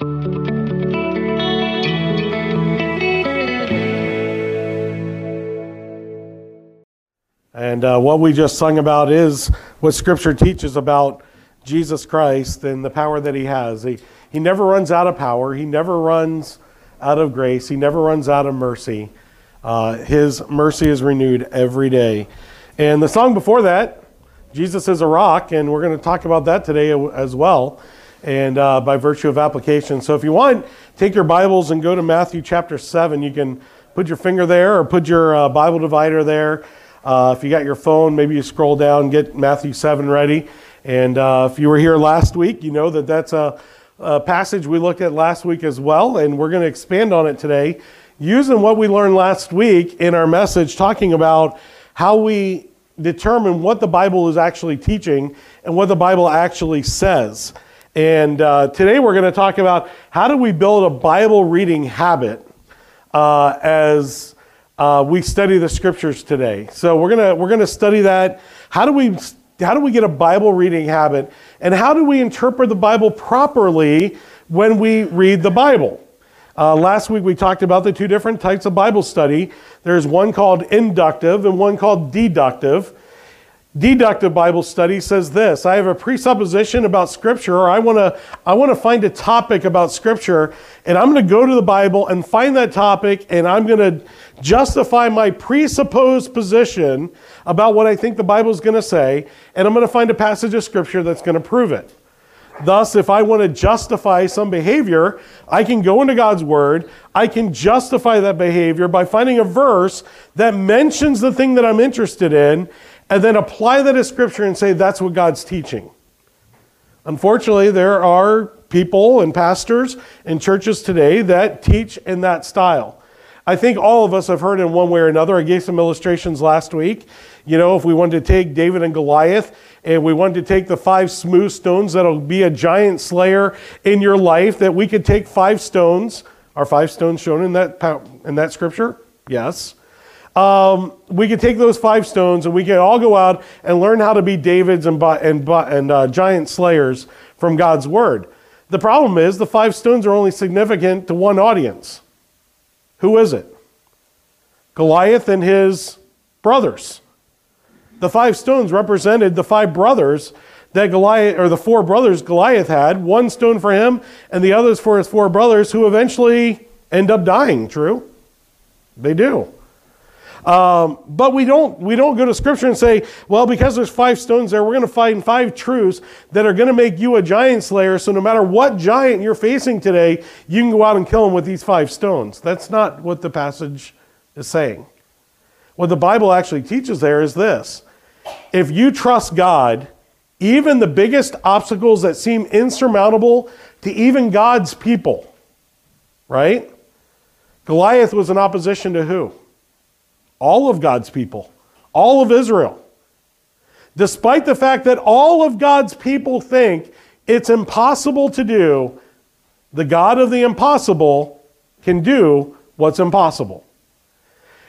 And uh, what we just sung about is what Scripture teaches about Jesus Christ and the power that He has. He, he never runs out of power, He never runs out of grace, He never runs out of mercy. Uh, his mercy is renewed every day. And the song before that, Jesus is a rock, and we're going to talk about that today as well, and uh, by virtue of application. So if you want, take your Bibles and go to Matthew chapter 7. You can put your finger there or put your uh, Bible divider there. Uh, if you got your phone, maybe you scroll down, get Matthew 7 ready. And uh, if you were here last week, you know that that's a, a passage we looked at last week as well, and we're going to expand on it today using what we learned last week in our message, talking about how we determine what the Bible is actually teaching and what the Bible actually says. And uh, today we're going to talk about how do we build a Bible reading habit uh, as uh, we study the scriptures today. So we're gonna we're gonna study that. How do we how do we get a Bible reading habit, and how do we interpret the Bible properly when we read the Bible? Uh, last week we talked about the two different types of Bible study. There's one called inductive and one called deductive. Deductive Bible study says this I have a presupposition about Scripture, or I want to I want to find a topic about Scripture, and I'm going to go to the Bible and find that topic, and I'm going to justify my presupposed position about what I think the Bible is going to say, and I'm going to find a passage of Scripture that's going to prove it. Thus, if I want to justify some behavior, I can go into God's Word. I can justify that behavior by finding a verse that mentions the thing that I'm interested in and then apply that as Scripture and say that's what God's teaching. Unfortunately, there are people and pastors and churches today that teach in that style. I think all of us have heard in one way or another. I gave some illustrations last week. You know, if we wanted to take David and Goliath and we wanted to take the five smooth stones that'll be a giant slayer in your life, that we could take five stones. Are five stones shown in that, in that scripture? Yes. Um, we could take those five stones and we could all go out and learn how to be David's and, and, and uh, giant slayers from God's word. The problem is the five stones are only significant to one audience. Who is it? Goliath and his brothers. The five stones represented the five brothers that Goliath, or the four brothers Goliath had, one stone for him and the others for his four brothers who eventually end up dying, true? They do. Um, but we don't, we don't go to scripture and say, well, because there's five stones there, we're going to find five truths that are going to make you a giant slayer. So no matter what giant you're facing today, you can go out and kill him with these five stones. That's not what the passage is saying. What the Bible actually teaches there is this if you trust God, even the biggest obstacles that seem insurmountable to even God's people, right? Goliath was in opposition to who? All of God's people, all of Israel. Despite the fact that all of God's people think it's impossible to do, the God of the impossible can do what's impossible.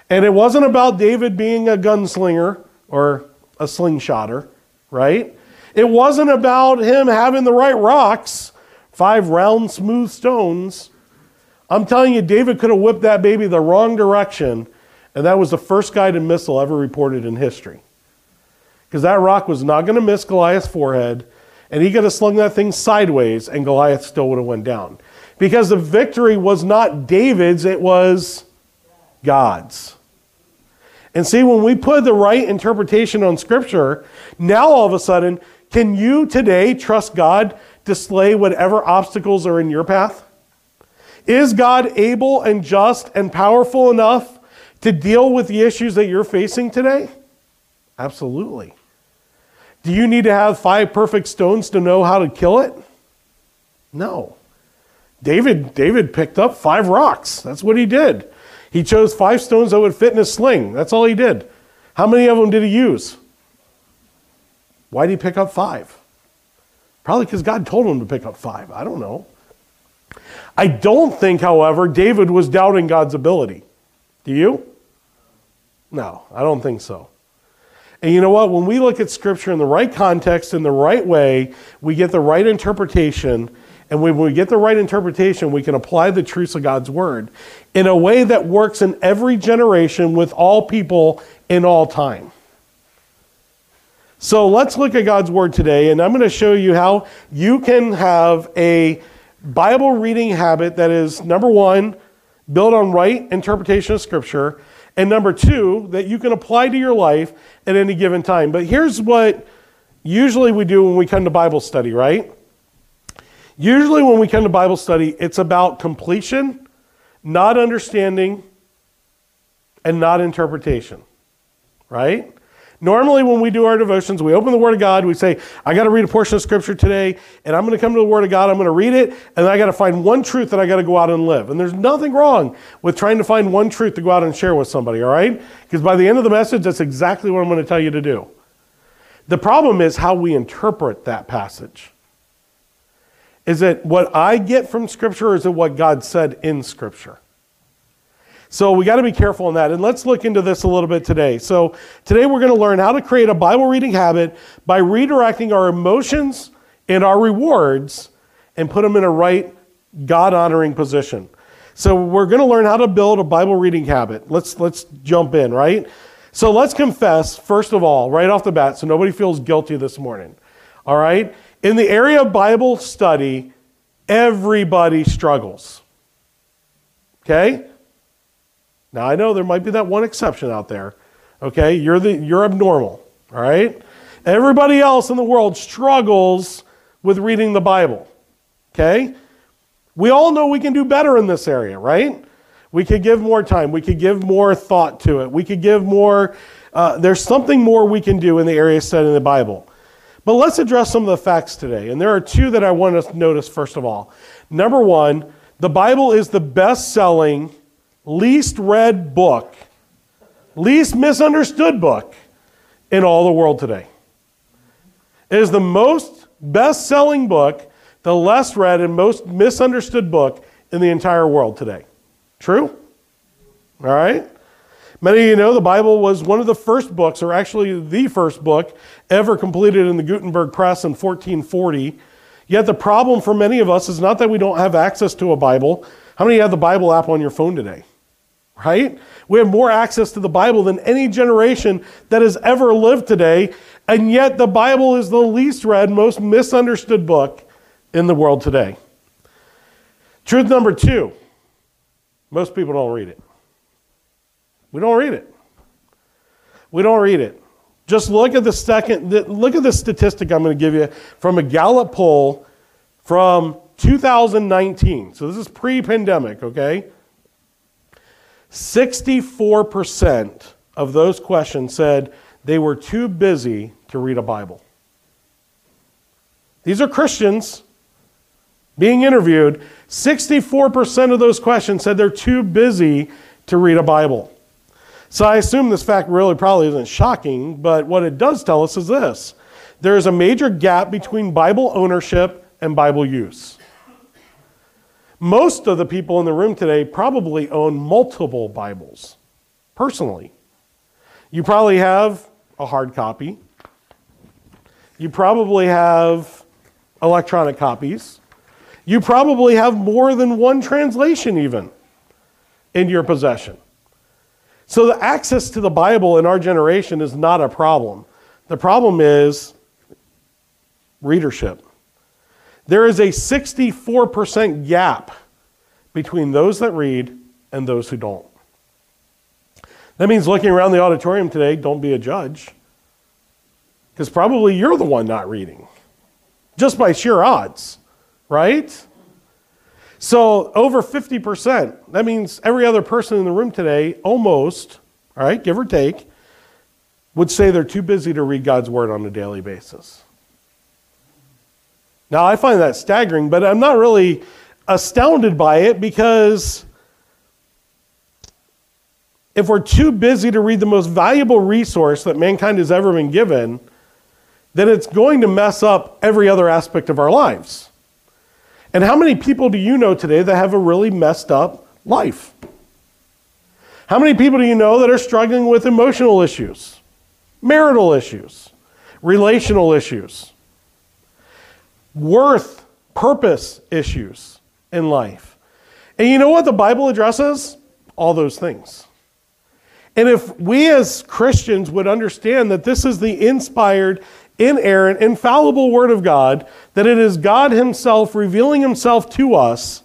And it wasn't about David being a gunslinger or a slingshotter, right? It wasn't about him having the right rocks, five round, smooth stones. I'm telling you, David could have whipped that baby the wrong direction, and that was the first guided missile ever reported in history. Because that rock was not going to miss Goliath's forehead, and he could have slung that thing sideways, and Goliath still would have went down. Because the victory was not David's, it was God's. And see, when we put the right interpretation on Scripture, now all of a sudden, can you today trust God to slay whatever obstacles are in your path? Is God able and just and powerful enough to deal with the issues that you're facing today? Absolutely. Do you need to have five perfect stones to know how to kill it? No. David, David picked up five rocks. That's what he did. He chose five stones that would fit in a sling. That's all he did. How many of them did he use? Why did he pick up five? Probably because God told him to pick up five. I don't know. I don't think, however, David was doubting God's ability. Do you? No, I don't think so. And you know what? When we look at Scripture in the right context, in the right way, we get the right interpretation, And when we get the right interpretation, we can apply the truths of God's word in a way that works in every generation with all people in all time. So let's look at God's word today, and I'm going to show you how you can have a Bible reading habit that is number one, built on right interpretation of Scripture, and number two, that you can apply to your life at any given time. But here's what usually we do when we come to Bible study, right? Usually, when we come to Bible study, it's about completion, not understanding, and not interpretation, right? Normally, when we do our devotions, we open the Word of God, we say, I got to read a portion of Scripture today, and I'm going to come to the Word of God, I'm going to read it, and I got to find one truth that I got to go out and live. And there's nothing wrong with trying to find one truth to go out and share with somebody, all right? Because by the end of the message, that's exactly what I'm going to tell you to do. The problem is how we interpret that passage. Is it what I get from Scripture, or is it what God said in Scripture? So we got to be careful in that. And let's look into this a little bit today. So today we're going to learn how to create a Bible reading habit by redirecting our emotions and our rewards and put them in a right God honoring position. So we're going to learn how to build a Bible reading habit. Let's let's jump in, right? So let's confess first of all, right off the bat, so nobody feels guilty this morning. All right? In the area of Bible study, everybody struggles. Okay? Now I know there might be that one exception out there. Okay, you're the you're abnormal. All right, everybody else in the world struggles with reading the Bible. Okay, we all know we can do better in this area, right? We could give more time. We could give more thought to it. We could give more. Uh, there's something more we can do in the area studied in the Bible. But let's address some of the facts today. And there are two that I want us to notice first of all. Number one, the Bible is the best selling least read book, least misunderstood book in all the world today. It is the most best selling book, the less read and most misunderstood book in the entire world today. True? All right? Many of you know the Bible was one of the first books, or actually the first book, ever completed in the Gutenberg Press in 1440. Yet the problem for many of us is not that we don't have access to a Bible. How many have the Bible app on your phone today? Right? We have more access to the Bible than any generation that has ever lived today, and yet the Bible is the least read, most misunderstood book in the world today. Truth number two most people don't read it. We don't read it. We don't read it. Just look at the second, look at the statistic I'm going to give you from a Gallup poll from 2019. So this is pre pandemic, okay? 64% of those questions said they were too busy to read a Bible. These are Christians being interviewed. 64% of those questions said they're too busy to read a Bible. So I assume this fact really probably isn't shocking, but what it does tell us is this there is a major gap between Bible ownership and Bible use. Most of the people in the room today probably own multiple Bibles personally. You probably have a hard copy. You probably have electronic copies. You probably have more than one translation, even in your possession. So, the access to the Bible in our generation is not a problem. The problem is readership. There is a 64% gap between those that read and those who don't. That means looking around the auditorium today, don't be a judge. Because probably you're the one not reading, just by sheer odds, right? So over 50%, that means every other person in the room today, almost, all right, give or take, would say they're too busy to read God's word on a daily basis. Now, I find that staggering, but I'm not really astounded by it because if we're too busy to read the most valuable resource that mankind has ever been given, then it's going to mess up every other aspect of our lives. And how many people do you know today that have a really messed up life? How many people do you know that are struggling with emotional issues, marital issues, relational issues? Worth purpose issues in life. And you know what the Bible addresses? All those things. And if we as Christians would understand that this is the inspired, inerrant, infallible Word of God, that it is God Himself revealing Himself to us,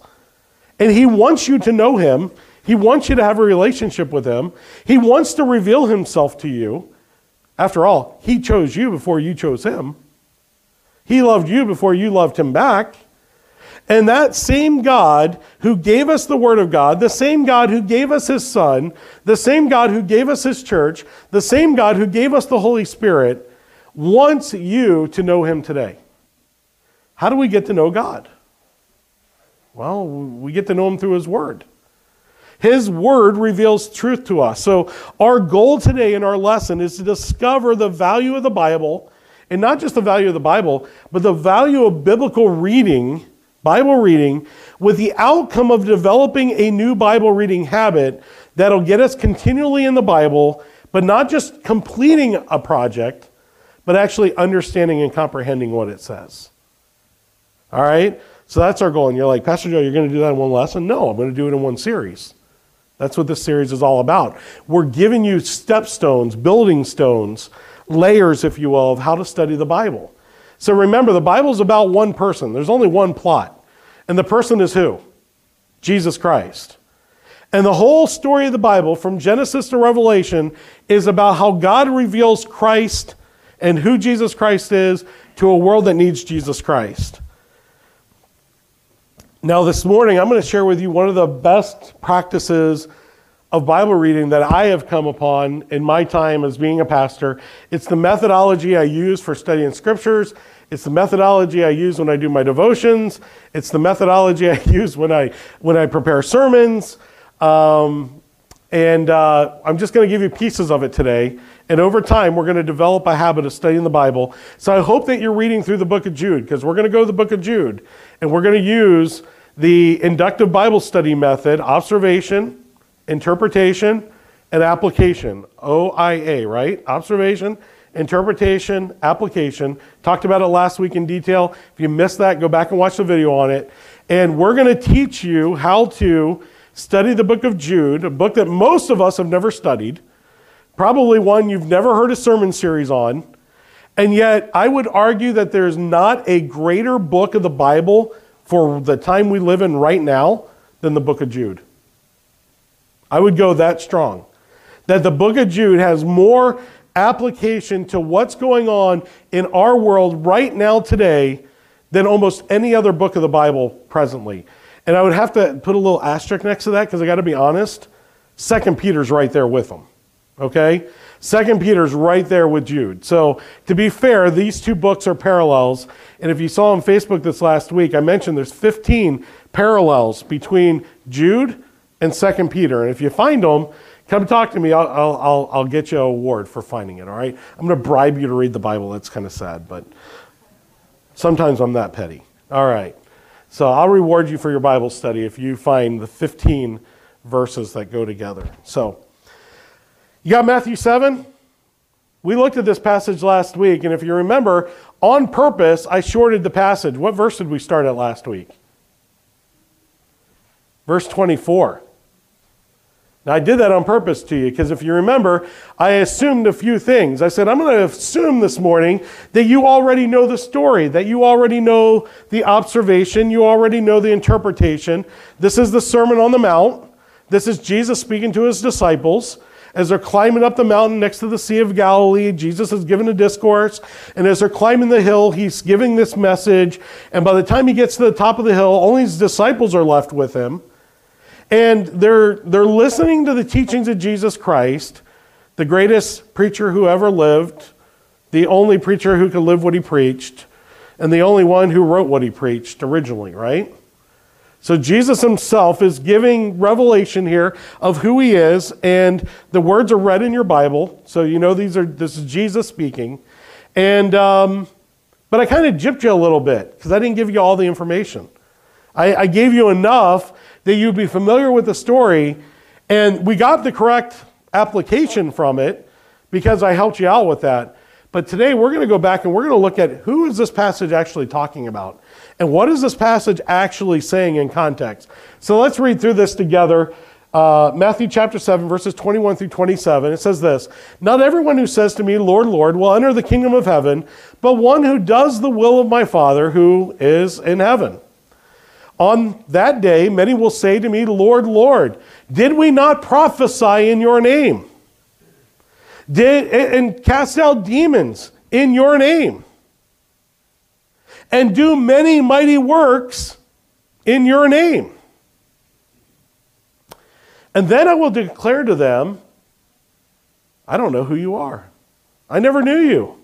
and He wants you to know Him, He wants you to have a relationship with Him, He wants to reveal Himself to you. After all, He chose you before you chose Him. He loved you before you loved Him back. And that same God who gave us the Word of God, the same God who gave us His Son, the same God who gave us His church, the same God who gave us the Holy Spirit, wants you to know Him today. How do we get to know God? Well, we get to know Him through His Word. His Word reveals truth to us. So, our goal today in our lesson is to discover the value of the Bible, and not just the value of the Bible, but the value of biblical reading Bible reading with the outcome of developing a new Bible reading habit that'll get us continually in the Bible, but not just completing a project, but actually understanding and comprehending what it says. All right? So that's our goal. And you're like, Pastor Joe, you're going to do that in one lesson? No, I'm going to do it in one series. That's what this series is all about. We're giving you stepstones, building stones, layers, if you will, of how to study the Bible. So remember, the Bible is about one person, there's only one plot. And the person is who? Jesus Christ. And the whole story of the Bible, from Genesis to Revelation, is about how God reveals Christ and who Jesus Christ is to a world that needs Jesus Christ. Now, this morning, I'm going to share with you one of the best practices of Bible reading that I have come upon in my time as being a pastor. It's the methodology I use for studying scriptures. It's the methodology I use when I do my devotions. It's the methodology I use when I when I prepare sermons. Um, and uh, I'm just going to give you pieces of it today. And over time, we're going to develop a habit of studying the Bible. So I hope that you're reading through the book of Jude, because we're going to go to the book of Jude, and we're going to use the inductive Bible study method observation, interpretation, and application. OIA, right? Observation, interpretation, application. Talked about it last week in detail. If you missed that, go back and watch the video on it. And we're going to teach you how to study the book of Jude, a book that most of us have never studied, probably one you've never heard a sermon series on. And yet, I would argue that there's not a greater book of the Bible for the time we live in right now than the book of Jude. I would go that strong. That the book of Jude has more application to what's going on in our world right now today than almost any other book of the Bible presently. And I would have to put a little asterisk next to that because I got to be honest. Second Peter's right there with them. Okay? Second Peter's right there with Jude. So to be fair, these two books are parallels. And if you saw on Facebook this last week, I mentioned there's 15 parallels between Jude and Second Peter. And if you find them, come talk to me. I'll, I'll, I'll get you an award for finding it, all right? I'm going to bribe you to read the Bible. That's kind of sad, but sometimes I'm that petty. All right. So I'll reward you for your Bible study if you find the 15 verses that go together. So you got Matthew 7? We looked at this passage last week, and if you remember, on purpose, I shorted the passage. What verse did we start at last week? Verse 24. I did that on purpose to you because if you remember, I assumed a few things. I said, I'm going to assume this morning that you already know the story, that you already know the observation, you already know the interpretation. This is the Sermon on the Mount. This is Jesus speaking to his disciples. As they're climbing up the mountain next to the Sea of Galilee, Jesus is giving a discourse. And as they're climbing the hill, he's giving this message. And by the time he gets to the top of the hill, only his disciples are left with him. And they're, they're listening to the teachings of Jesus Christ, the greatest preacher who ever lived, the only preacher who could live what he preached, and the only one who wrote what he preached originally, right? So Jesus himself is giving revelation here of who he is, and the words are read in your Bible, so you know these are this is Jesus speaking. And um, but I kind of gypped you a little bit because I didn't give you all the information. I, I gave you enough that you'd be familiar with the story, and we got the correct application from it because I helped you out with that. But today we're going to go back and we're going to look at who is this passage actually talking about. And what is this passage actually saying in context? So let's read through this together. Uh, Matthew chapter 7, verses 21 through 27. It says this Not everyone who says to me, Lord, Lord, will enter the kingdom of heaven, but one who does the will of my Father who is in heaven. On that day, many will say to me, Lord, Lord, did we not prophesy in your name? Did, and cast out demons in your name? And do many mighty works in your name? And then I will declare to them, I don't know who you are. I never knew you.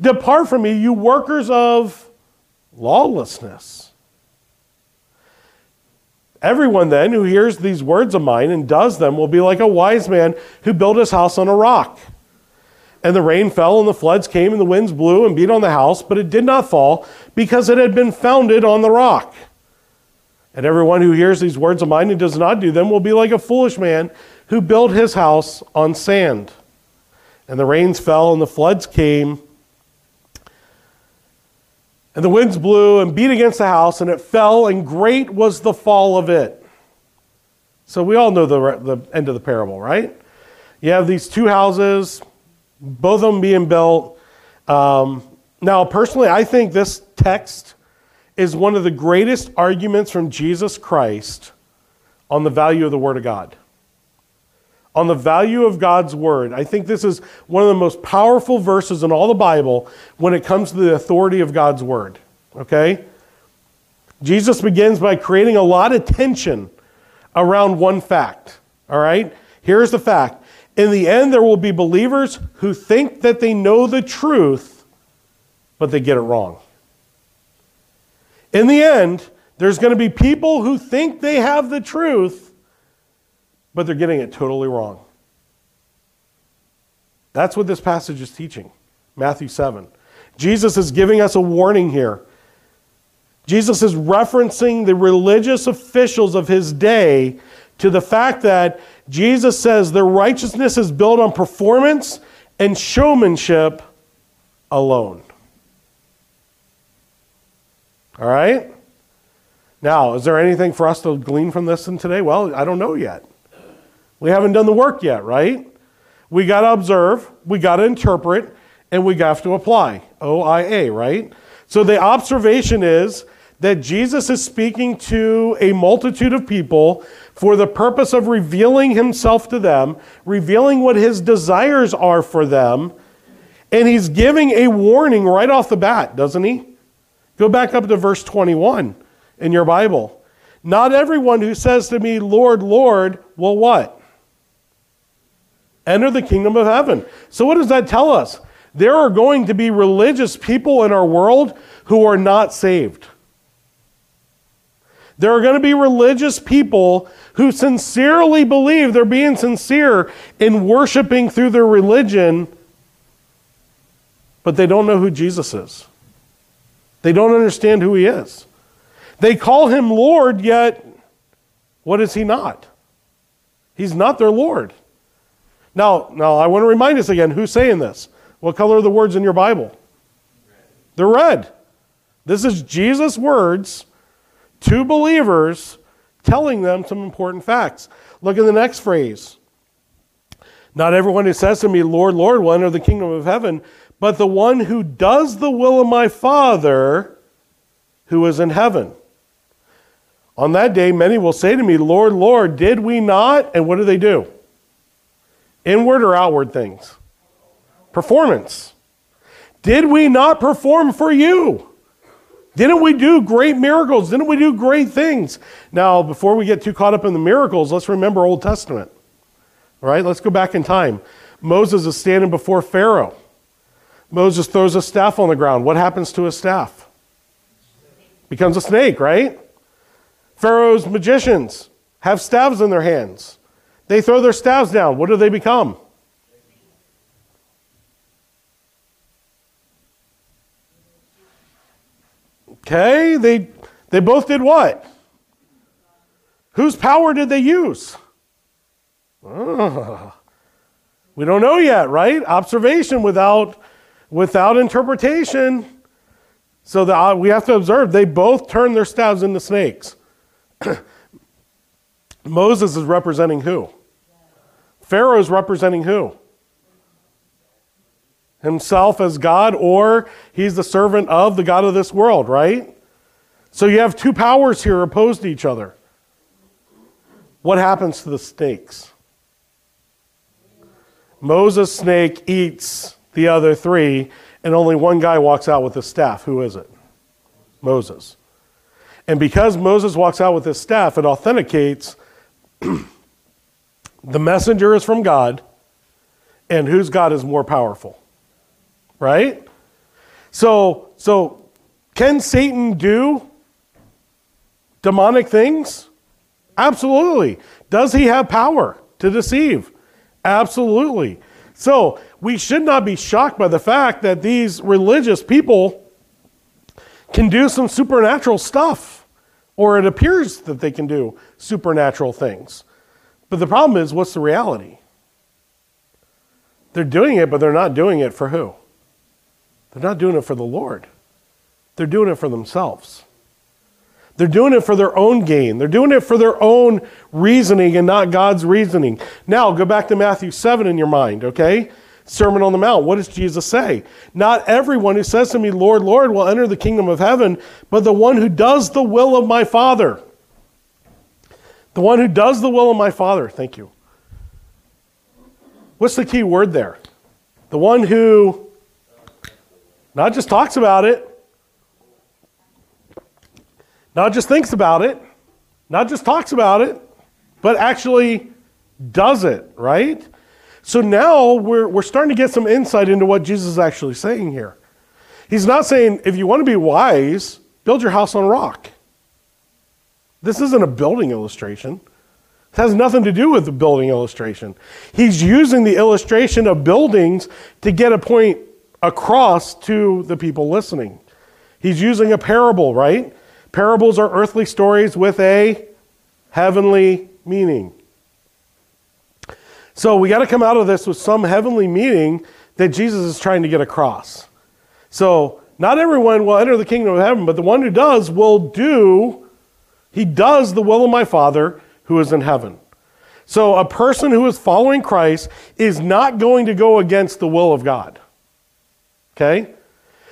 Depart from me, you workers of lawlessness. Everyone then who hears these words of mine and does them will be like a wise man who built his house on a rock. And the rain fell, and the floods came, and the winds blew and beat on the house, but it did not fall, because it had been founded on the rock. And everyone who hears these words of mine and does not do them will be like a foolish man who built his house on sand. And the rains fell, and the floods came, and the winds blew and beat against the house, and it fell, and great was the fall of it. So we all know the, the end of the parable, right? You have these two houses, both of them being built. Um, now, personally, I think this text is one of the greatest arguments from Jesus Christ on the value of the Word of God. On the value of God's Word. I think this is one of the most powerful verses in all the Bible when it comes to the authority of God's Word. Okay? Jesus begins by creating a lot of tension around one fact. All right? Here's the fact. In the end, there will be believers who think that they know the truth, but they get it wrong. In the end, there's going to be people who think they have the truth, but they're getting it totally wrong. That's what this passage is teaching. Matthew 7. Jesus is giving us a warning here. Jesus is referencing the religious officials of his day to the fact that Jesus says their righteousness is built on performance and showmanship alone. All right? Now, is there anything for us to glean from this in today? Well, I don't know yet. We haven't done the work yet, right? We got to observe, we got to interpret, and we have to apply. OIA, right? So the observation is that Jesus is speaking to a multitude of people for the purpose of revealing himself to them, revealing what his desires are for them, and he's giving a warning right off the bat, doesn't he? Go back up to verse 21 in your Bible. Not everyone who says to me, Lord, Lord, will what? Enter the kingdom of heaven. So, what does that tell us? There are going to be religious people in our world who are not saved. There are going to be religious people who sincerely believe they're being sincere in worshiping through their religion, but they don't know who Jesus is. They don't understand who he is. They call him Lord, yet what is he not? He's not their Lord. Now, now I want to remind us again who's saying this? What color are the words in your Bible? They're red. This is Jesus' words to believers telling them some important facts. Look at the next phrase. Not everyone who says to me, Lord, Lord, will enter the kingdom of heaven, but the one who does the will of my Father who is in heaven. On that day, many will say to me, Lord, Lord, did we not? And what do they do? Inward or outward things? Performance. Did we not perform for you? Didn't we do great miracles? Didn't we do great things? Now, before we get too caught up in the miracles, let's remember Old Testament. All right, let's go back in time. Moses is standing before Pharaoh. Moses throws a staff on the ground. What happens to his staff? Becomes a snake, right? Pharaoh's magicians have staves in their hands. They throw their staves down. What do they become? Okay, they, they both did what? Whose power did they use? Oh, we don't know yet, right? Observation without without interpretation, So the, uh, we have to observe they both turn their staves into snakes. Moses is representing who? Pharaoh is representing who? Himself as God, or he's the servant of the God of this world, right? So you have two powers here opposed to each other. What happens to the snakes? Moses' snake eats the other three, and only one guy walks out with his staff. Who is it? Moses. And because Moses walks out with his staff, it authenticates the messenger is from God, and whose God is more powerful? Right? So, so can Satan do demonic things? Absolutely. Does he have power to deceive? Absolutely. So we should not be shocked by the fact that these religious people can do some supernatural stuff, or it appears that they can do supernatural things. But the problem is, what's the reality? They're doing it, but they're not doing it for who? They're not doing it for the Lord. They're doing it for themselves. They're doing it for their own gain. They're doing it for their own reasoning and not God's reasoning. Now, go back to Matthew 7 in your mind, okay? Sermon on the Mount. What does Jesus say? Not everyone who says to me, Lord, Lord, will enter the kingdom of heaven, but the one who does the will of my Father. The one who does the will of my Father. Thank you. What's the key word there? The one who not just talks about it, not just thinks about it, not just talks about it, but actually does it, right? So now we're, we're starting to get some insight into what Jesus is actually saying here. He's not saying, if you want to be wise, build your house on rock. This isn't a building illustration. It has nothing to do with the building illustration. He's using the illustration of buildings to get a point across to the people listening. He's using a parable, right? Parables are earthly stories with a heavenly meaning. So we got to come out of this with some heavenly meaning that Jesus is trying to get across. So not everyone will enter the kingdom of heaven, but the one who does will do, he does the will of my Father who is in heaven. So a person who is following Christ is not going to go against the will of God. Okay?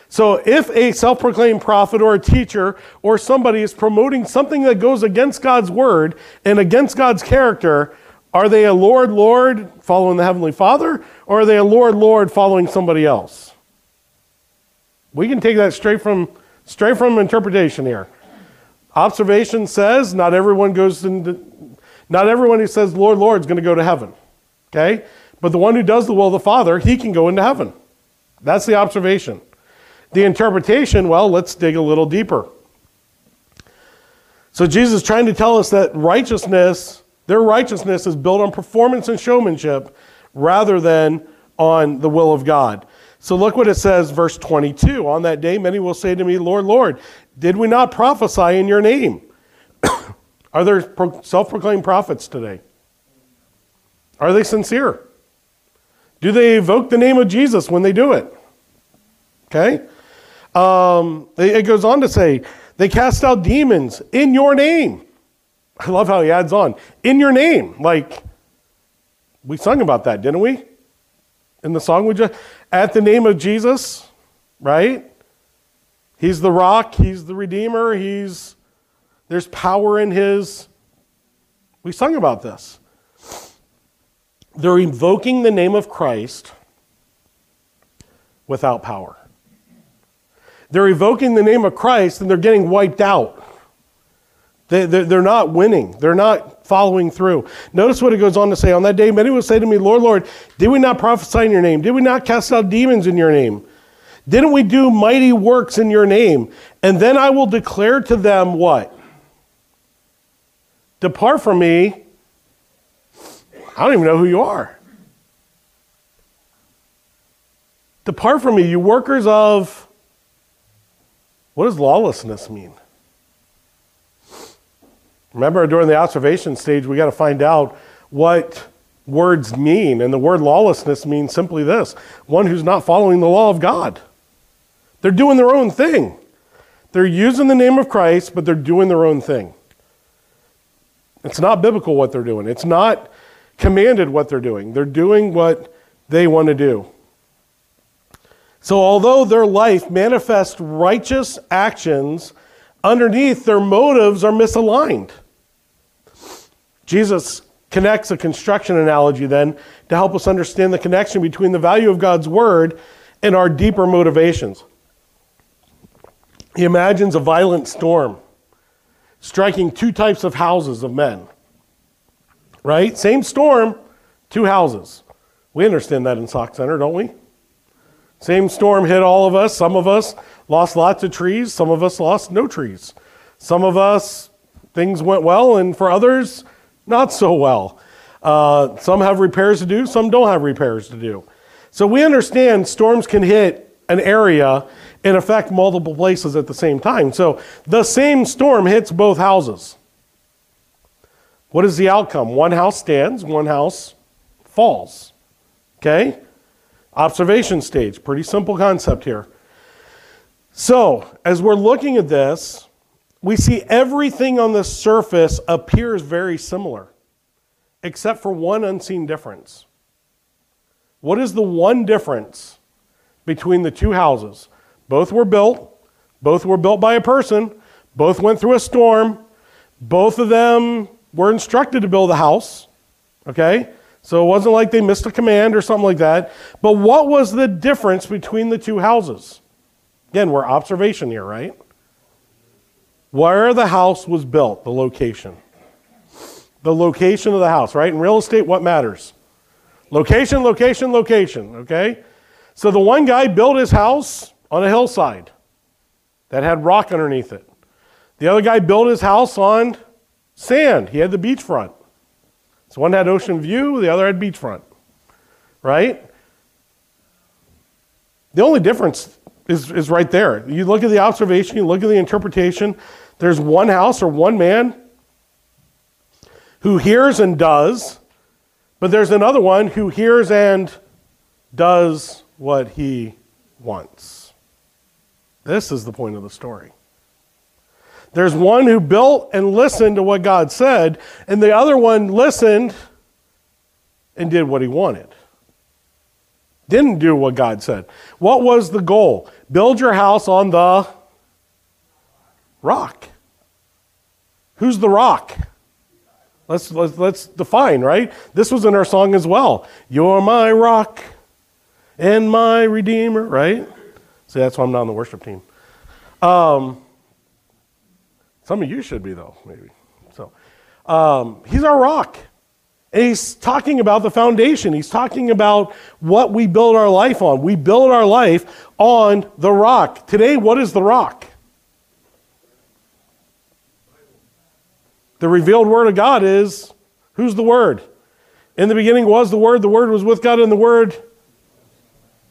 So if a self proclaimed prophet or a teacher or somebody is promoting something that goes against God's word and against God's character, are they a Lord, Lord following the Heavenly Father, or are they a Lord, Lord following somebody else? We can take that straight from straight from interpretation here. Observation says not everyone goes into not everyone who says Lord, Lord is going to go to heaven. Okay? But the one who does the will of the Father, he can go into heaven. That's the observation. The interpretation, well, let's dig a little deeper. So Jesus is trying to tell us that righteousness, their righteousness is built on performance and showmanship rather than on the will of God. So look what it says, verse 22. On that day, many will say to me, Lord, Lord, did we not prophesy in your name? Are there self proclaimed prophets today? Are they sincere? Do they evoke the name of Jesus when they do it? Okay? Um, it goes on to say, they cast out demons in your name. I love how he adds on, in your name. Like, we sung about that, didn't we? In the song we just, at the name of Jesus, right? He's the rock, he's the redeemer, he's, there's power in his. We sung about this. They're invoking the name of Christ without power. They're evoking the name of Christ and they're getting wiped out. They, they're not winning. They're not following through. Notice what it goes on to say. On that day, many will say to me, Lord, Lord, did we not prophesy in your name? Did we not cast out demons in your name? Didn't we do mighty works in your name? And then I will declare to them what? Depart from me. I don't even know who you are. Depart from me, you workers of what does lawlessness mean? Remember, during the observation stage, we got to find out what words mean. And the word lawlessness means simply this one who's not following the law of God. They're doing their own thing. They're using the name of Christ, but they're doing their own thing. It's not biblical what they're doing. It's not commanded what they're doing. They're doing what they want to do. So, although their life manifests righteous actions, underneath their motives are misaligned. Jesus connects a construction analogy then to help us understand the connection between the value of God's word and our deeper motivations. He imagines a violent storm striking two types of houses of men. Right? Same storm, two houses. We understand that in Sauk Centre, don't we? Same storm hit all of us. Some of us lost lots of trees. Some of us lost no trees. Some of us, things went well, and for others, not so well. Uh, some have repairs to do, some don't have repairs to do. So we understand storms can hit an area and affect multiple places at the same time. So the same storm hits both houses. What is the outcome? One house stands, one house falls. Okay? Observation stage. Pretty simple concept here. So, as we're looking at this, we see everything on the surface appears very similar, except for one unseen difference. What is the one difference between the two houses? Both were built, both were built by a person, both went through a storm, both of them were instructed to build a house, okay? So it wasn't like they missed a command or something like that. But what was the difference between the two houses? Again, we're observation here, right? Where the house was built, the location. The location of the house, right? In real estate, what matters? Location, location, location, okay? So the one guy built his house on a hillside that had rock underneath it. The other guy built his house on sand. He had the beachfront. So one had ocean view, the other had beachfront. Right? The only difference is, is right there. You look at the observation, you look at the interpretation. There's one house or one man who hears and does, but there's another one who hears and does what he wants. This is the point of the story. There's one who built and listened to what God said, and the other one listened and did what he wanted. Didn't do what God said. What was the goal? Build your house on the rock. Who's the rock? Let's, let's, let's define, right? This was in our song as well. You're my rock and my redeemer, right? See, that's why I'm not on the worship team. Um, some of you should be, though, maybe. So, um, he's our rock. And he's talking about the foundation. He's talking about what we build our life on. We build our life on the rock. Today, what is the rock? The revealed word of God is who's the word? In the beginning was the word, the word was with God, and the word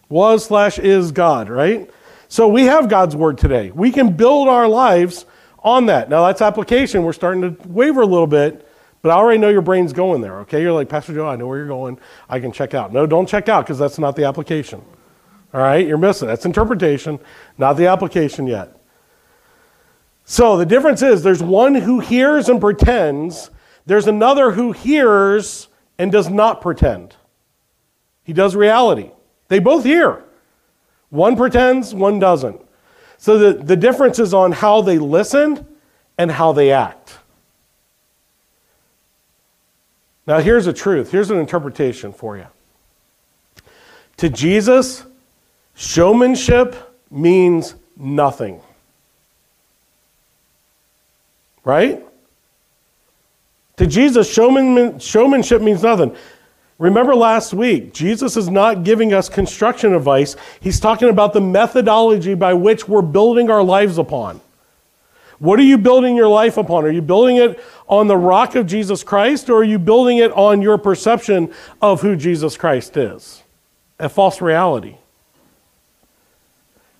was slash is God, right? So we have God's word today. We can build our lives on that. Now, that's application. We're starting to waver a little bit, but I already know your brain's going there, okay? You're like, Pastor Joe, I know where you're going. I can check out. No, don't check out because that's not the application. All right? You're missing. That's interpretation, not the application yet. So the difference is there's one who hears and pretends, there's another who hears and does not pretend. He does reality. They both hear. One pretends, one doesn't. So the, the difference is on how they listen and how they act. Now, here's a truth. Here's an interpretation for you. To Jesus, showmanship means nothing. Right? To Jesus, showman, showmanship means nothing. Remember last week, Jesus is not giving us construction advice. He's talking about the methodology by which we're building our lives upon. What are you building your life upon? Are you building it on the rock of Jesus Christ or are you building it on your perception of who Jesus Christ is? A false reality.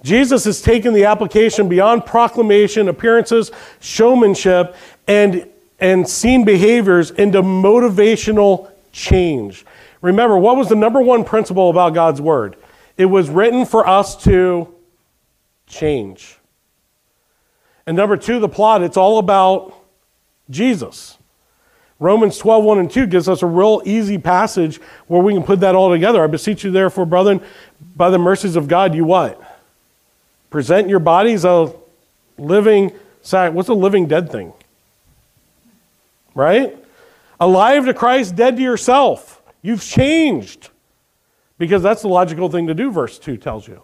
Jesus has taken the application beyond proclamation, appearances, showmanship, and, and seen behaviors into motivational change. Remember, what was the number one principle about God's Word? It was written for us to change. And number two, the plot, it's all about Jesus. Romans 12, 1 and 2 gives us a real easy passage where we can put that all together. I beseech you, therefore, brethren, by the mercies of God, you what? Present your bodies a living sac. What's a living dead thing? Right? Alive to Christ, dead to yourself. You've changed. Because that's the logical thing to do, verse 2 tells you.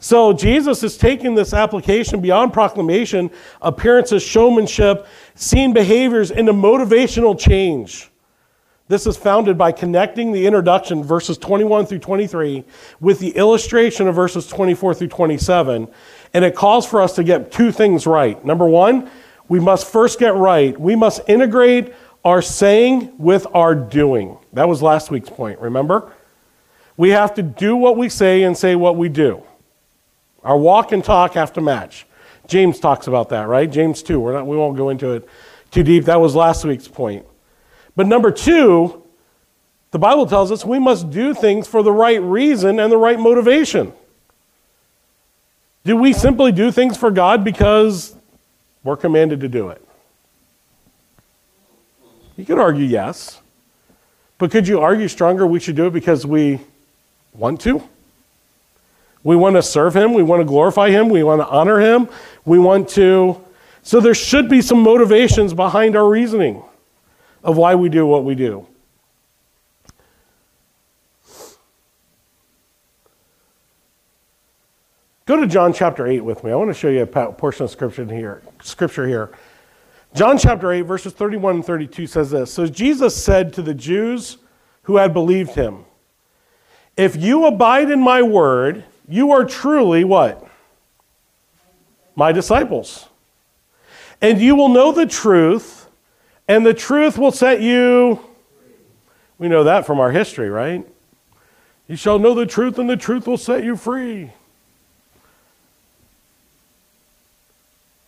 So Jesus is taking this application beyond proclamation, appearances, showmanship, seen behaviors into motivational change. This is founded by connecting the introduction, verses 21 through 23, with the illustration of verses 24 through 27. And it calls for us to get two things right. Number one, we must first get right. We must integrate our saying with our doing. That was last week's point, remember? We have to do what we say and say what we do. Our walk and talk have to match. James talks about that, right? James 2. We're not, we won't go into it too deep. That was last week's point. But number two, the Bible tells us we must do things for the right reason and the right motivation. Do we simply do things for God because we're commanded to do it? You could argue yes. But could you argue stronger we should do it because we want to? We want to serve him. We want to glorify him. We want to honor him. We want to. So there should be some motivations behind our reasoning of why we do what we do. Go to John chapter 8 with me. I want to show you a portion of scripture here. Scripture here. John chapter 8, verses 31 and 32 says this So Jesus said to the Jews who had believed him, If you abide in my word, you are truly what? My disciples. And you will know the truth, and the truth will set you. We know that from our history, right? You shall know the truth, and the truth will set you free.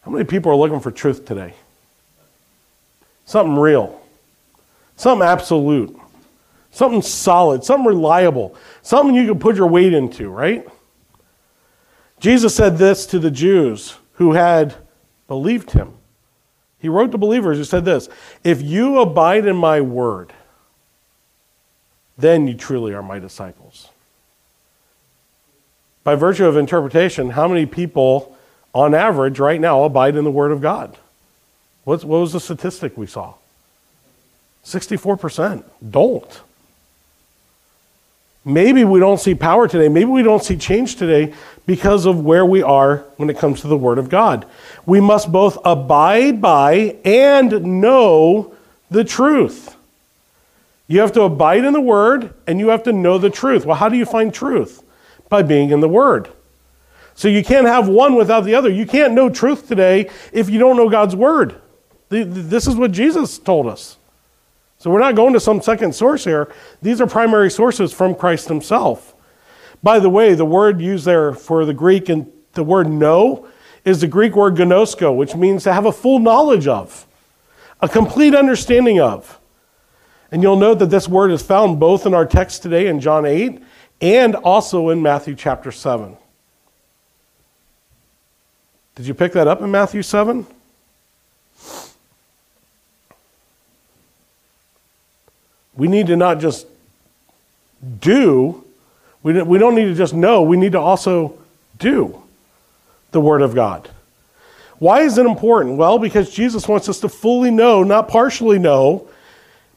How many people are looking for truth today? Something real, something absolute, something solid, something reliable, something you can put your weight into, right? Jesus said this to the Jews who had believed him. He wrote to believers who said this If you abide in my word, then you truly are my disciples. By virtue of interpretation, how many people, on average, right now, abide in the word of God? What was the statistic we saw? 64% don't. Maybe we don't see power today. Maybe we don't see change today because of where we are when it comes to the Word of God. We must both abide by and know the truth. You have to abide in the Word and you have to know the truth. Well, how do you find truth? By being in the Word. So you can't have one without the other. You can't know truth today if you don't know God's Word. This is what Jesus told us. So we're not going to some second source here. These are primary sources from Christ himself. By the way, the word used there for the Greek and the word know is the Greek word gnosko, which means to have a full knowledge of, a complete understanding of. And you'll note that this word is found both in our text today in John 8 and also in Matthew chapter 7. Did you pick that up in Matthew 7? We need to not just do, we don't need to just know, we need to also do the Word of God. Why is it important? Well, because Jesus wants us to fully know, not partially know,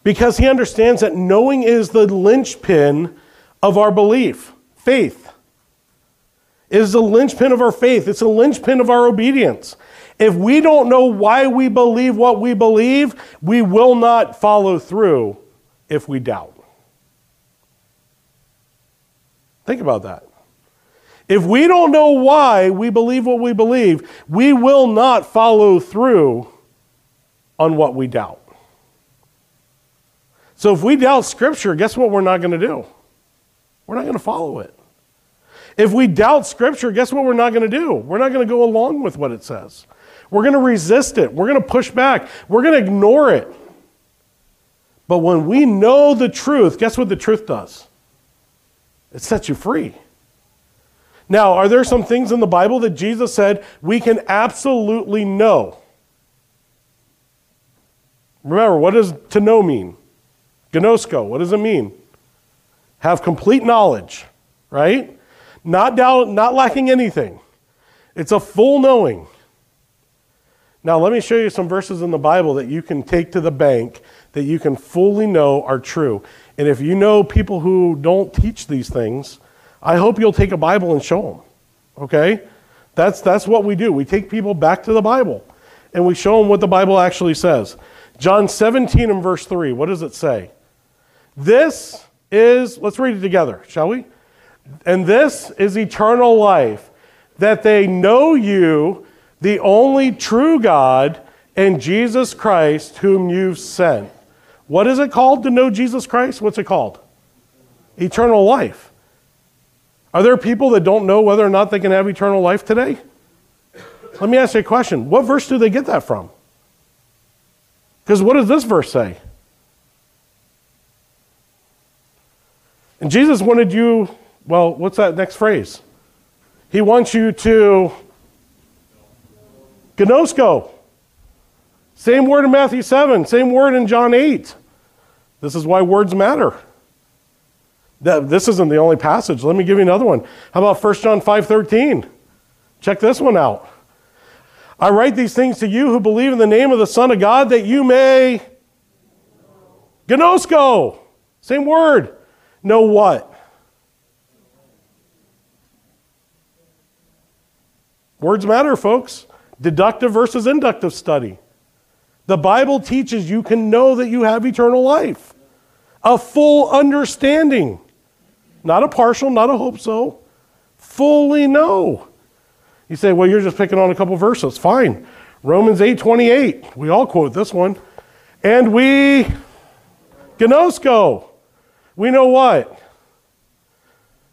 because he understands that knowing is the linchpin of our belief, faith. It is the linchpin of our faith, it's a linchpin of our obedience. If we don't know why we believe what we believe, we will not follow through if we doubt. Think about that. If we don't know why we believe what we believe, we will not follow through on what we doubt. So if we doubt Scripture, guess what we're not going to do? We're not going to follow it. If we doubt Scripture, guess what we're not going to do? We're not going to go along with what it says. We're going to resist it. We're going to push back. We're going to ignore it. But when we know the truth, guess what the truth does? It sets you free. Now, are there some things in the Bible that Jesus said we can absolutely know? Remember, what does to know mean? Gnosko, what does it mean? Have complete knowledge, right? Not doubt, not lacking anything. It's a full knowing. Now, let me show you some verses in the Bible that you can take to the bank that you can fully know are true. And if you know people who don't teach these things, I hope you'll take a Bible and show them. Okay? That's, that's what we do. We take people back to the Bible and we show them what the Bible actually says. John 17 and verse 3, what does it say? This is, let's read it together, shall we? And this is eternal life, that they know you, the only true God, and Jesus Christ, whom you've sent. What is it called to know Jesus Christ? What's it called? Eternal life. Are there people that don't know whether or not they can have eternal life today? Let me ask you a question. What verse do they get that from? Because what does this verse say? And Jesus wanted you, well, what's that next phrase? He wants you to gnosko. Same word in Matthew 7, same word in John 8. This is why words matter. This isn't the only passage. Let me give you another one. How about 1 John 5:13? Check this one out. I write these things to you who believe in the name of the Son of God that you may gnosko. Same word. Know what? Words matter, folks. Deductive versus inductive study. The Bible teaches you can know that you have eternal life, a full understanding. Not a partial, not a hope so. Fully know. You say, well, you're just picking on a couple verses. Fine. Romans 8 28. We all quote this one. And we gnosko. We know what?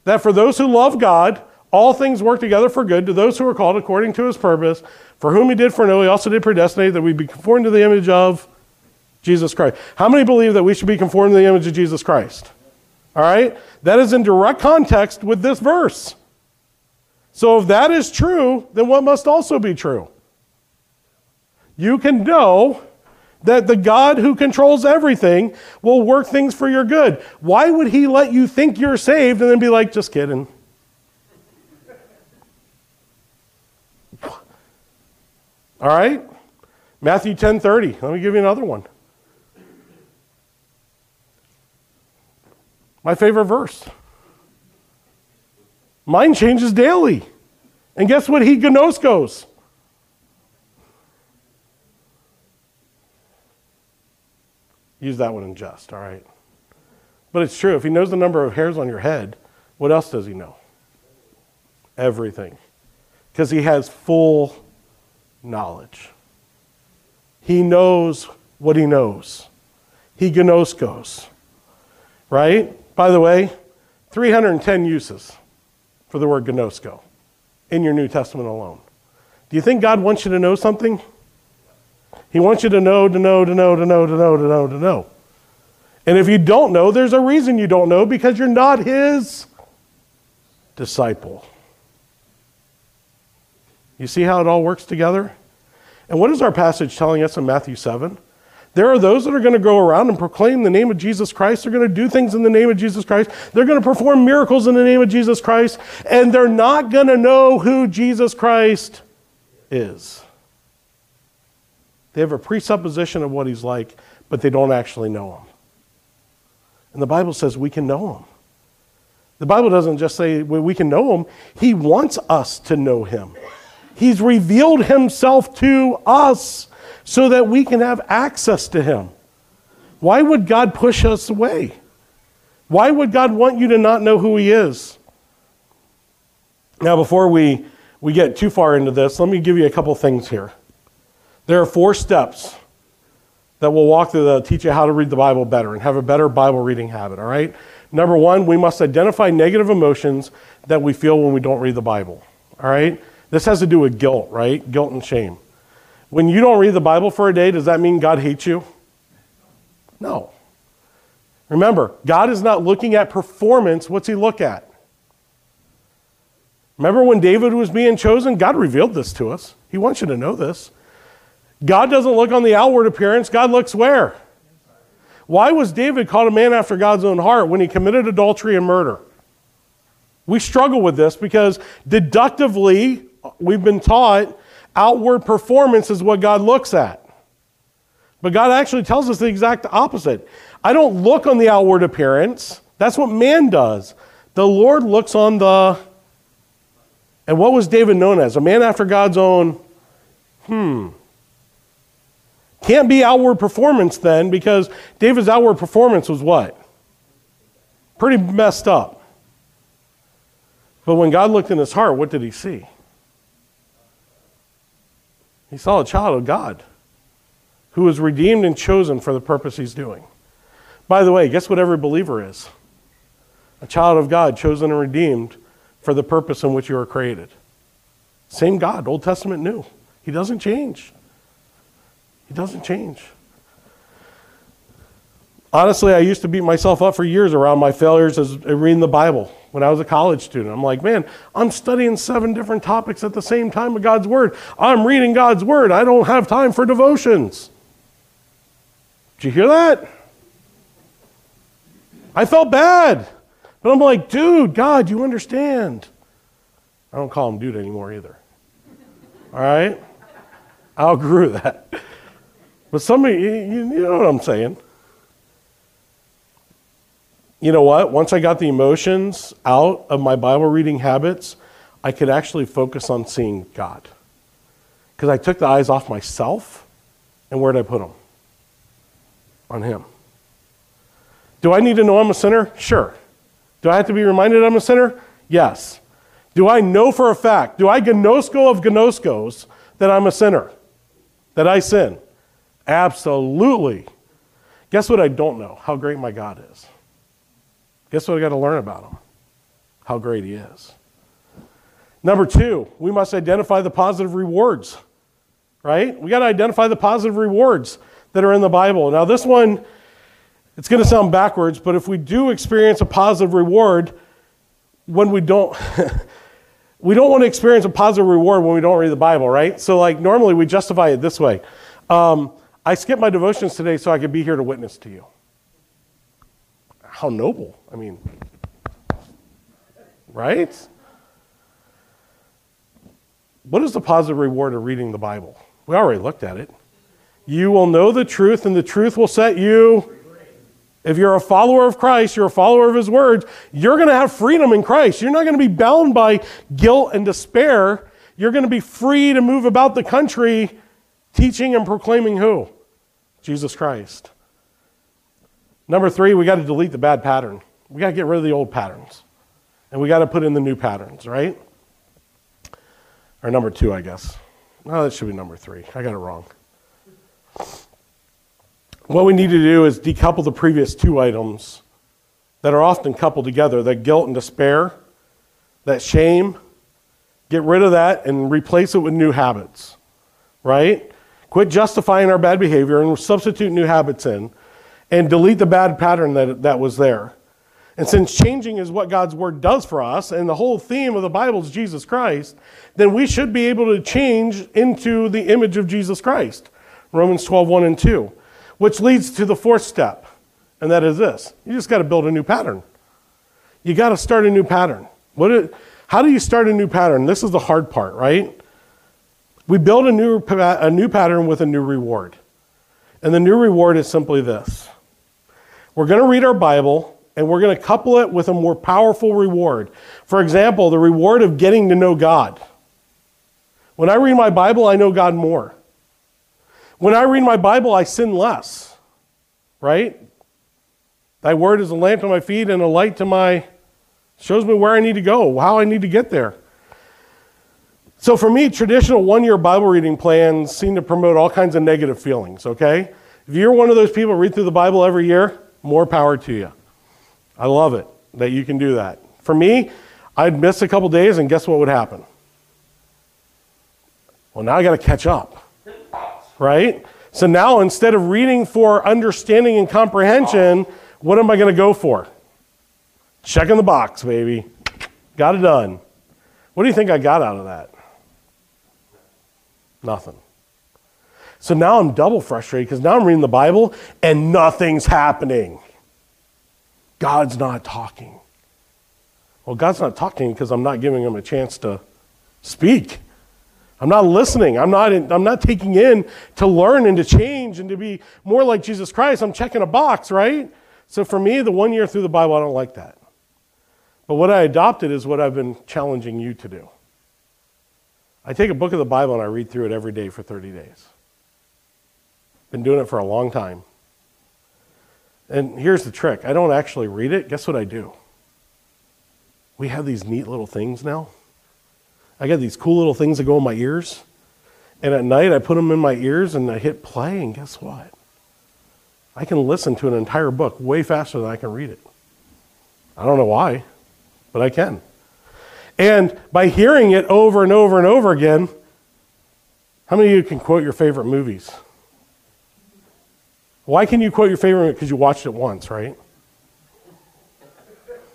That for those who love God, all things work together for good to those who are called according to his purpose, for whom he did foreknow, he also did predestinate that we be conformed to the image of Jesus Christ. How many believe that we should be conformed to the image of Jesus Christ? All right? That is in direct context with this verse. So if that is true, then what must also be true? You can know that the God who controls everything will work things for your good. Why would he let you think you're saved and then be like, just kidding? All right? Matthew 10:30. Let me give you another one. My favorite verse. Mine changes daily. And guess what he gnoskos? Use that one in jest, all right? But it's true. If he knows the number of hairs on your head, what else does he know? Everything. Because he has full knowledge. He knows what he knows. He gnoskos. Right? By the way, 310 uses for the word gnosko in your New Testament alone. Do you think God wants you to know something? He wants you to know, to know, to know, to know, to know, to know, to know. And if you don't know, there's a reason you don't know because you're not his disciple. You see how it all works together? And what is our passage telling us in Matthew 7? There are those that are going to go around and proclaim the name of Jesus Christ. They're going to do things in the name of Jesus Christ. They're going to perform miracles in the name of Jesus Christ. And they're not going to know who Jesus Christ is. They have a presupposition of what he's like, but they don't actually know him. And the Bible says we can know him. The Bible doesn't just say we can know him, he wants us to know him. He's revealed himself to us so that we can have access to Him. Why would God push us away? Why would God want you to not know who He is? Now, before we, we get too far into this, let me give you a couple things here. There are four steps that we'll walk through to teach you how to read the Bible better and have a better Bible reading habit, all right? Number one, we must identify negative emotions that we feel when we don't read the Bible, all right? This has to do with guilt, right? Guilt and shame. When you don't read the Bible for a day, does that mean God hates you? No. Remember, God is not looking at performance. What's he look at? Remember when David was being chosen? God revealed this to us. He wants you to know this. God doesn't look on the outward appearance, God looks where? Why was David called a man after God's own heart when he committed adultery and murder? We struggle with this because deductively, we've been taught outward performance is what God looks at. But God actually tells us the exact opposite. I don't look on the outward appearance, that's what man does. The Lord looks on the. And what was David known as? A man after God's own. Hmm. Can't be outward performance then because David's outward performance was what? Pretty messed up. But when God looked in his heart, what did he see? He saw a child of God who was redeemed and chosen for the purpose he's doing. By the way, guess what every believer is? A child of God, chosen and redeemed for the purpose in which you were created. Same God, Old Testament, New. He doesn't change. He doesn't change. Honestly, I used to beat myself up for years around my failures as reading the Bible when I was a college student. I'm like, man, I'm studying seven different topics at the same time of God's Word. I'm reading God's Word. I don't have time for devotions. Did you hear that? I felt bad. But I'm like, dude, God, you understand. I don't call him dude anymore either. All right? I outgrew that. But somebody, you, you know what I'm saying. You know what? Once I got the emotions out of my Bible reading habits, I could actually focus on seeing God. Because I took the eyes off myself, and where did I put them? On Him. Do I need to know I'm a sinner? Sure. Do I have to be reminded I'm a sinner? Yes. Do I know for a fact, do I gnosko of gnoskos that I'm a sinner? That I sin? Absolutely. Guess what I don't know? How great my God is. Guess what I got to learn about him? How great he is. Number two, we must identify the positive rewards, right? We got to identify the positive rewards that are in the Bible. Now, this one, it's going to sound backwards, but if we do experience a positive reward when we don't. we don't want to experience a positive reward when we don't read the Bible, right? So, like, normally we justify it this way. Um, I skipped my devotions today so I could be here to witness to you. How noble. I mean, right? What is the positive reward of reading the Bible? We already looked at it. You will know the truth, and the truth will set you. If you're a follower of Christ, you're a follower of His words, you're going to have freedom in Christ. You're not going to be bound by guilt and despair. You're going to be free to move about the country teaching and proclaiming who? Jesus Christ. Number three, we got to delete the bad pattern. We got to get rid of the old patterns. And we got to put in the new patterns, right? Or number two, I guess. No, that should be number three. I got it wrong. What we need to do is decouple the previous two items that are often coupled together that guilt and despair, that shame. Get rid of that and replace it with new habits, right? Quit justifying our bad behavior and substitute new habits in and delete the bad pattern that, that was there. And since changing is what God's word does for us, and the whole theme of the Bible is Jesus Christ, then we should be able to change into the image of Jesus Christ. Romans 12, 1 and 2. Which leads to the fourth step, and that is this you just got to build a new pattern. You got to start a new pattern. What it, how do you start a new pattern? This is the hard part, right? We build a new, a new pattern with a new reward. And the new reward is simply this we're going to read our Bible and we're going to couple it with a more powerful reward. For example, the reward of getting to know God. When I read my Bible, I know God more. When I read my Bible, I sin less, right? Thy word is a lamp to my feet and a light to my, shows me where I need to go, how I need to get there. So for me, traditional one year Bible reading plans seem to promote all kinds of negative feelings, okay? If you're one of those people read through the Bible every year, more power to you. I love it that you can do that. For me, I'd miss a couple days, and guess what would happen? Well, now I got to catch up, right? So now instead of reading for understanding and comprehension, what am I going to go for? Checking the box, baby. Got it done What do you think I got out of that? Nothing. So now I'm double frustrated because now I'm reading the Bible and nothing's happening. God's not talking. Well, God's not talking because I'm not giving him a chance to speak. I'm not listening. I'm not, in, I'm not taking in to learn and to change and to be more like Jesus Christ. I'm checking a box, right? So for me, the one year through the Bible, I don't like that. But what I adopted is what I've been challenging you to do. I take a book of the Bible and I read through it every day for 30 days. Been doing it for a long time. And here's the trick I don't actually read it. Guess what I do? We have these neat little things now. I got these cool little things that go in my ears. And at night, I put them in my ears and I hit play, and guess what? I can listen to an entire book way faster than I can read it. I don't know why, but I can. And by hearing it over and over and over again, how many of you can quote your favorite movies? Why can you quote your favorite? Because you watched it once, right?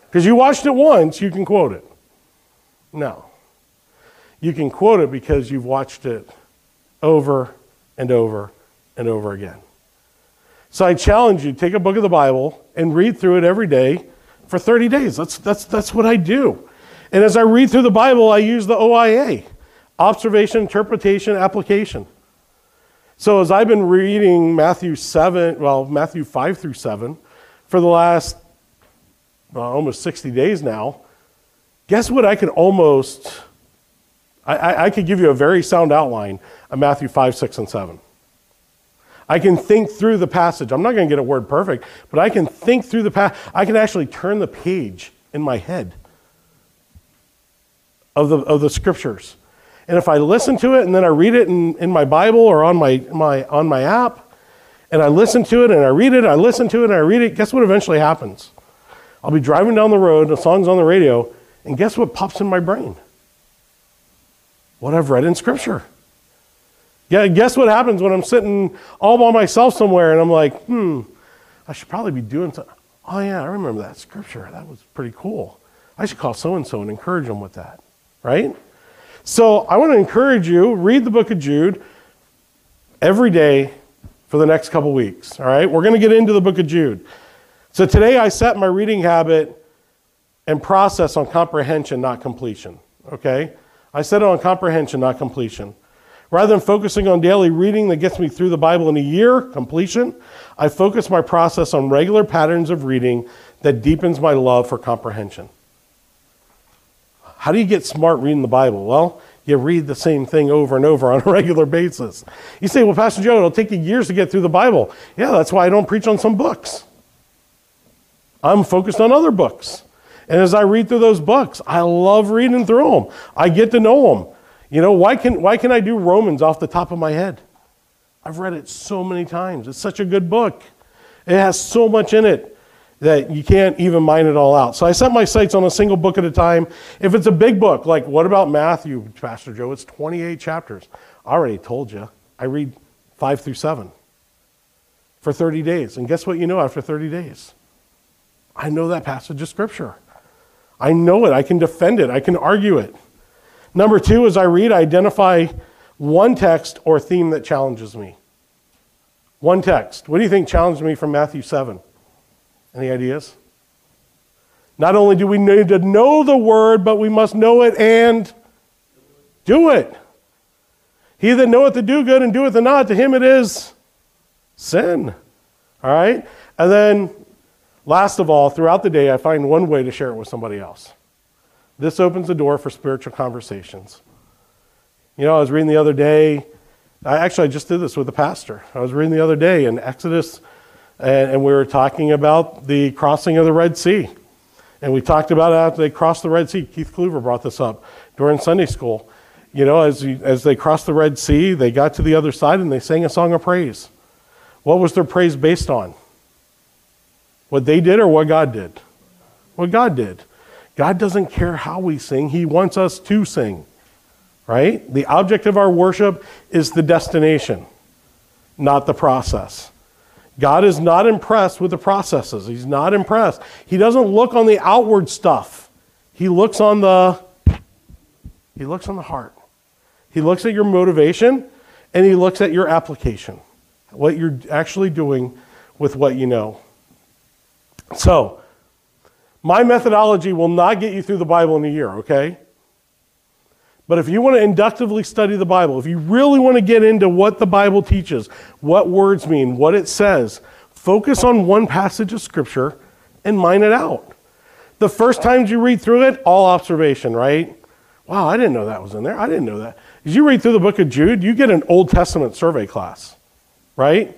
Because you watched it once, you can quote it. No. You can quote it because you've watched it over and over and over again. So I challenge you take a book of the Bible and read through it every day for 30 days. That's, that's, that's what I do. And as I read through the Bible, I use the OIA observation, interpretation, application. So as I've been reading Matthew 7, well, Matthew 5 through 7 for the last well, almost 60 days now, guess what I can almost, I, I, I could give you a very sound outline of Matthew 5, 6, and 7. I can think through the passage. I'm not going to get a word perfect, but I can think through the passage. I can actually turn the page in my head of the, of the scriptures. And if I listen to it and then I read it in, in my Bible or on my, my, on my app, and I listen to it and I read it, I listen to it and I read it, guess what eventually happens? I'll be driving down the road, the song's on the radio, and guess what pops in my brain? What I've read in Scripture. Yeah, guess what happens when I'm sitting all by myself somewhere and I'm like, hmm, I should probably be doing something. Oh, yeah, I remember that Scripture. That was pretty cool. I should call so and so and encourage them with that, right? So I want to encourage you, read the book of Jude every day for the next couple weeks, all right? We're going to get into the book of Jude. So today I set my reading habit and process on comprehension, not completion. Okay? I set it on comprehension, not completion. Rather than focusing on daily reading that gets me through the Bible in a year, completion, I focus my process on regular patterns of reading that deepens my love for comprehension. How do you get smart reading the Bible? Well, you read the same thing over and over on a regular basis. You say, well, Pastor Joe, it'll take you years to get through the Bible. Yeah, that's why I don't preach on some books. I'm focused on other books. And as I read through those books, I love reading through them. I get to know them. You know, why can, why can I do Romans off the top of my head? I've read it so many times. It's such a good book. It has so much in it that you can't even mine it all out. So I set my sights on a single book at a time. If it's a big book, like what about Matthew, Pastor Joe? It's 28 chapters. I already told you. I read 5 through 7 for 30 days. And guess what you know after 30 days? I know that passage of Scripture. I know it. I can defend it. I can argue it. Number two, as I read, I identify one text or theme that challenges me. One text. What do you think challenged me from Matthew 7? Any ideas? Not only do we need to know the word, but we must know it and do it. He that knoweth to do good and doeth it not, to him it is sin. All right? And then Last of all, throughout the day, I find one way to share it with somebody else. This opens the door for spiritual conversations. You know, I was reading the other day, I actually I just did this with a pastor. I was reading the other day in Exodus, and, and we were talking about the crossing of the Red Sea. And we talked about after they crossed the Red Sea. Keith Kluver brought this up during Sunday school. You know, as, as they crossed the Red Sea, they got to the other side and they sang a song of praise. What was their praise based on? What they did or what God did? What God did. God doesn't care how we sing, He wants us to sing, right? The object of our worship is the destination, not the process. God is not impressed with the processes. He's not impressed. He doesn't look on the outward stuff, He looks on the He looks on the heart. He looks at your motivation and he looks at your application, what you're actually doing with what you know. So, my methodology will not get you through the Bible in a year, okay? But if you want to inductively study the Bible, if you really want to get into what the Bible teaches, what words mean, what it says, focus on one passage of Scripture and mine it out. The first times you read through it, all observation, right? Wow, I didn't know that was in there. I didn't know that. As you read through the book of Jude, you get an Old Testament survey class, right?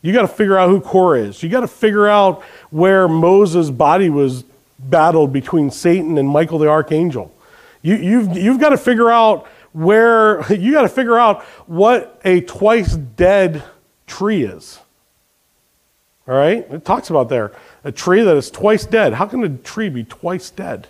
You got to figure out who Korah is. You got to figure out where Moses' body was battled between Satan and Michael the archangel. You, you've, you've got to figure out where, you got to figure out what a twice dead tree is. All right? It talks about there a tree that is twice dead. How can a tree be twice dead?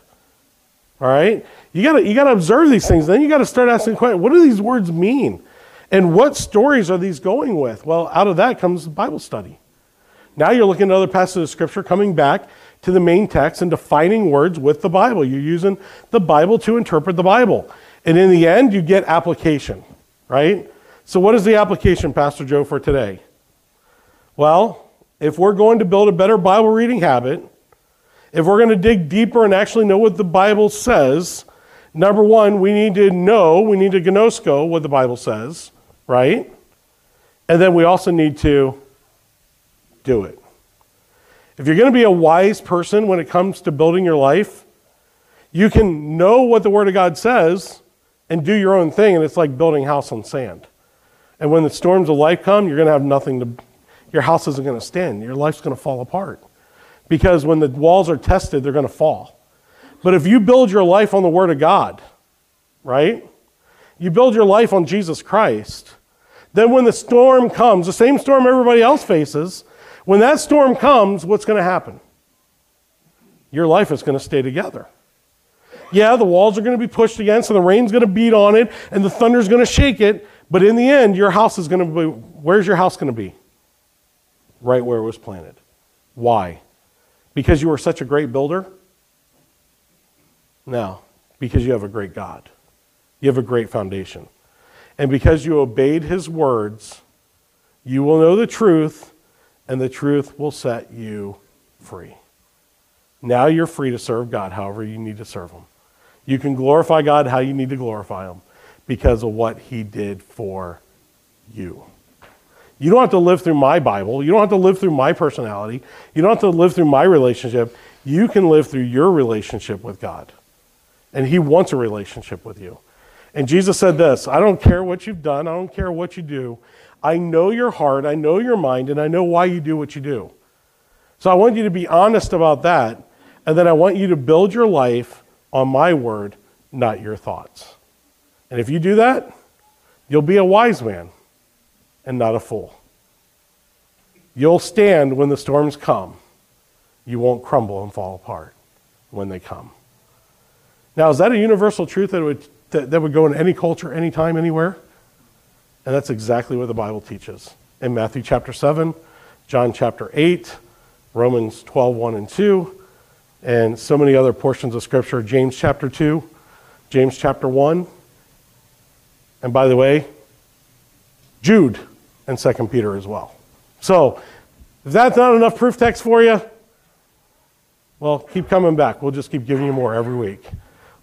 All right? You got to you got to observe these things. Then you got to start asking questions. What do these words mean? And what stories are these going with? Well, out of that comes Bible study. Now you're looking at other passages of scripture coming back to the main text and defining words with the Bible. You're using the Bible to interpret the Bible. And in the end, you get application, right? So, what is the application, Pastor Joe, for today? Well, if we're going to build a better Bible reading habit, if we're going to dig deeper and actually know what the Bible says, number one, we need to know, we need to gnosko what the Bible says, right? And then we also need to do it. If you're going to be a wise person when it comes to building your life, you can know what the Word of God says and do your own thing, and it's like building a house on sand. And when the storms of life come, you're going to have nothing to, your house isn't going to stand. Your life's going to fall apart. Because when the walls are tested, they're going to fall. But if you build your life on the Word of God, right? You build your life on Jesus Christ, then when the storm comes, the same storm everybody else faces, when that storm comes, what's going to happen? Your life is going to stay together. Yeah, the walls are going to be pushed against, and the rain's going to beat on it, and the thunder's going to shake it, but in the end, your house is going to be where's your house going to be? Right where it was planted. Why? Because you are such a great builder? No, because you have a great God. You have a great foundation. And because you obeyed his words, you will know the truth, and the truth will set you free. Now you're free to serve God however you need to serve Him. You can glorify God how you need to glorify Him because of what He did for you. You don't have to live through my Bible. You don't have to live through my personality. You don't have to live through my relationship. You can live through your relationship with God. And He wants a relationship with you. And Jesus said this I don't care what you've done, I don't care what you do. I know your heart, I know your mind, and I know why you do what you do. So I want you to be honest about that, and then I want you to build your life on my word, not your thoughts. And if you do that, you'll be a wise man and not a fool. You'll stand when the storms come. You won't crumble and fall apart when they come. Now, is that a universal truth that would, that, that would go in any culture, anytime, anywhere? And that's exactly what the Bible teaches. In Matthew chapter 7, John chapter 8, Romans 12, 1 and 2, and so many other portions of Scripture, James chapter 2, James chapter 1. And by the way, Jude and 2 Peter as well. So, if that's not enough proof text for you, well, keep coming back. We'll just keep giving you more every week.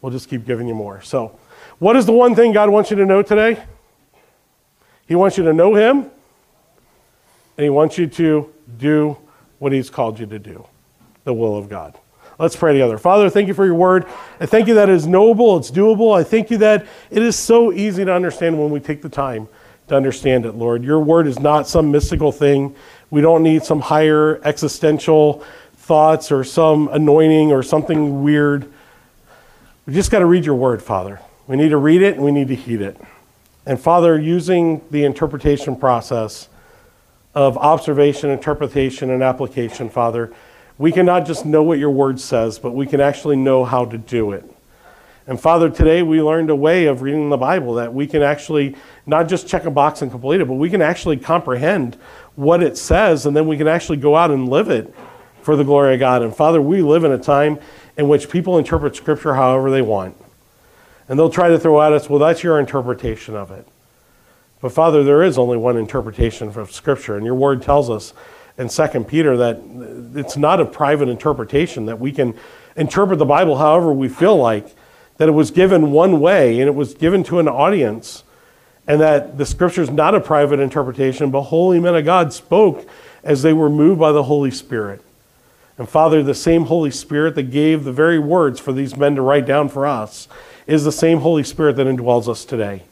We'll just keep giving you more. So, what is the one thing God wants you to know today? He wants you to know Him, and He wants you to do what He's called you to do the will of God. Let's pray together. Father, thank you for your word. I thank you that it is knowable, it's doable. I thank you that it is so easy to understand when we take the time to understand it, Lord. Your word is not some mystical thing. We don't need some higher existential thoughts or some anointing or something weird. We just got to read your word, Father. We need to read it and we need to heed it. And Father, using the interpretation process of observation, interpretation, and application, Father, we can not just know what your word says, but we can actually know how to do it. And Father, today we learned a way of reading the Bible that we can actually not just check a box and complete it, but we can actually comprehend what it says, and then we can actually go out and live it for the glory of God. And Father, we live in a time in which people interpret Scripture however they want. And they'll try to throw at us, well, that's your interpretation of it. But Father, there is only one interpretation of Scripture, and your word tells us in 2 Peter that it's not a private interpretation, that we can interpret the Bible however we feel like, that it was given one way and it was given to an audience, and that the Scripture is not a private interpretation, but holy men of God spoke as they were moved by the Holy Spirit. And Father, the same Holy Spirit that gave the very words for these men to write down for us is the same Holy Spirit that indwells us today.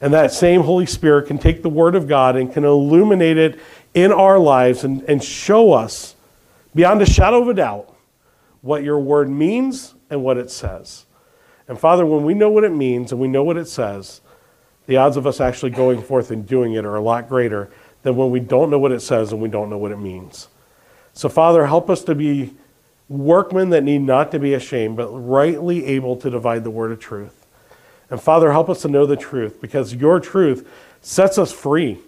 And that same Holy Spirit can take the Word of God and can illuminate it in our lives and, and show us, beyond a shadow of a doubt, what your Word means and what it says. And Father, when we know what it means and we know what it says, the odds of us actually going forth and doing it are a lot greater than when we don't know what it says and we don't know what it means. So, Father, help us to be workmen that need not to be ashamed, but rightly able to divide the word of truth. And Father, help us to know the truth because your truth sets us free.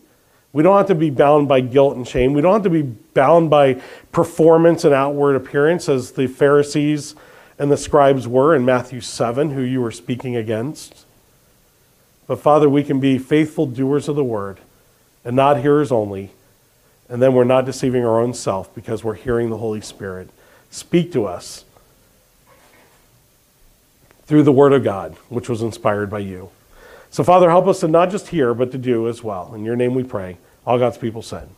We don't have to be bound by guilt and shame. We don't have to be bound by performance and outward appearance as the Pharisees and the scribes were in Matthew 7, who you were speaking against. But Father, we can be faithful doers of the word and not hearers only and then we're not deceiving our own self because we're hearing the Holy Spirit speak to us through the Word of God, which was inspired by you. So, Father, help us to not just hear, but to do as well. In your name we pray. All God's people said.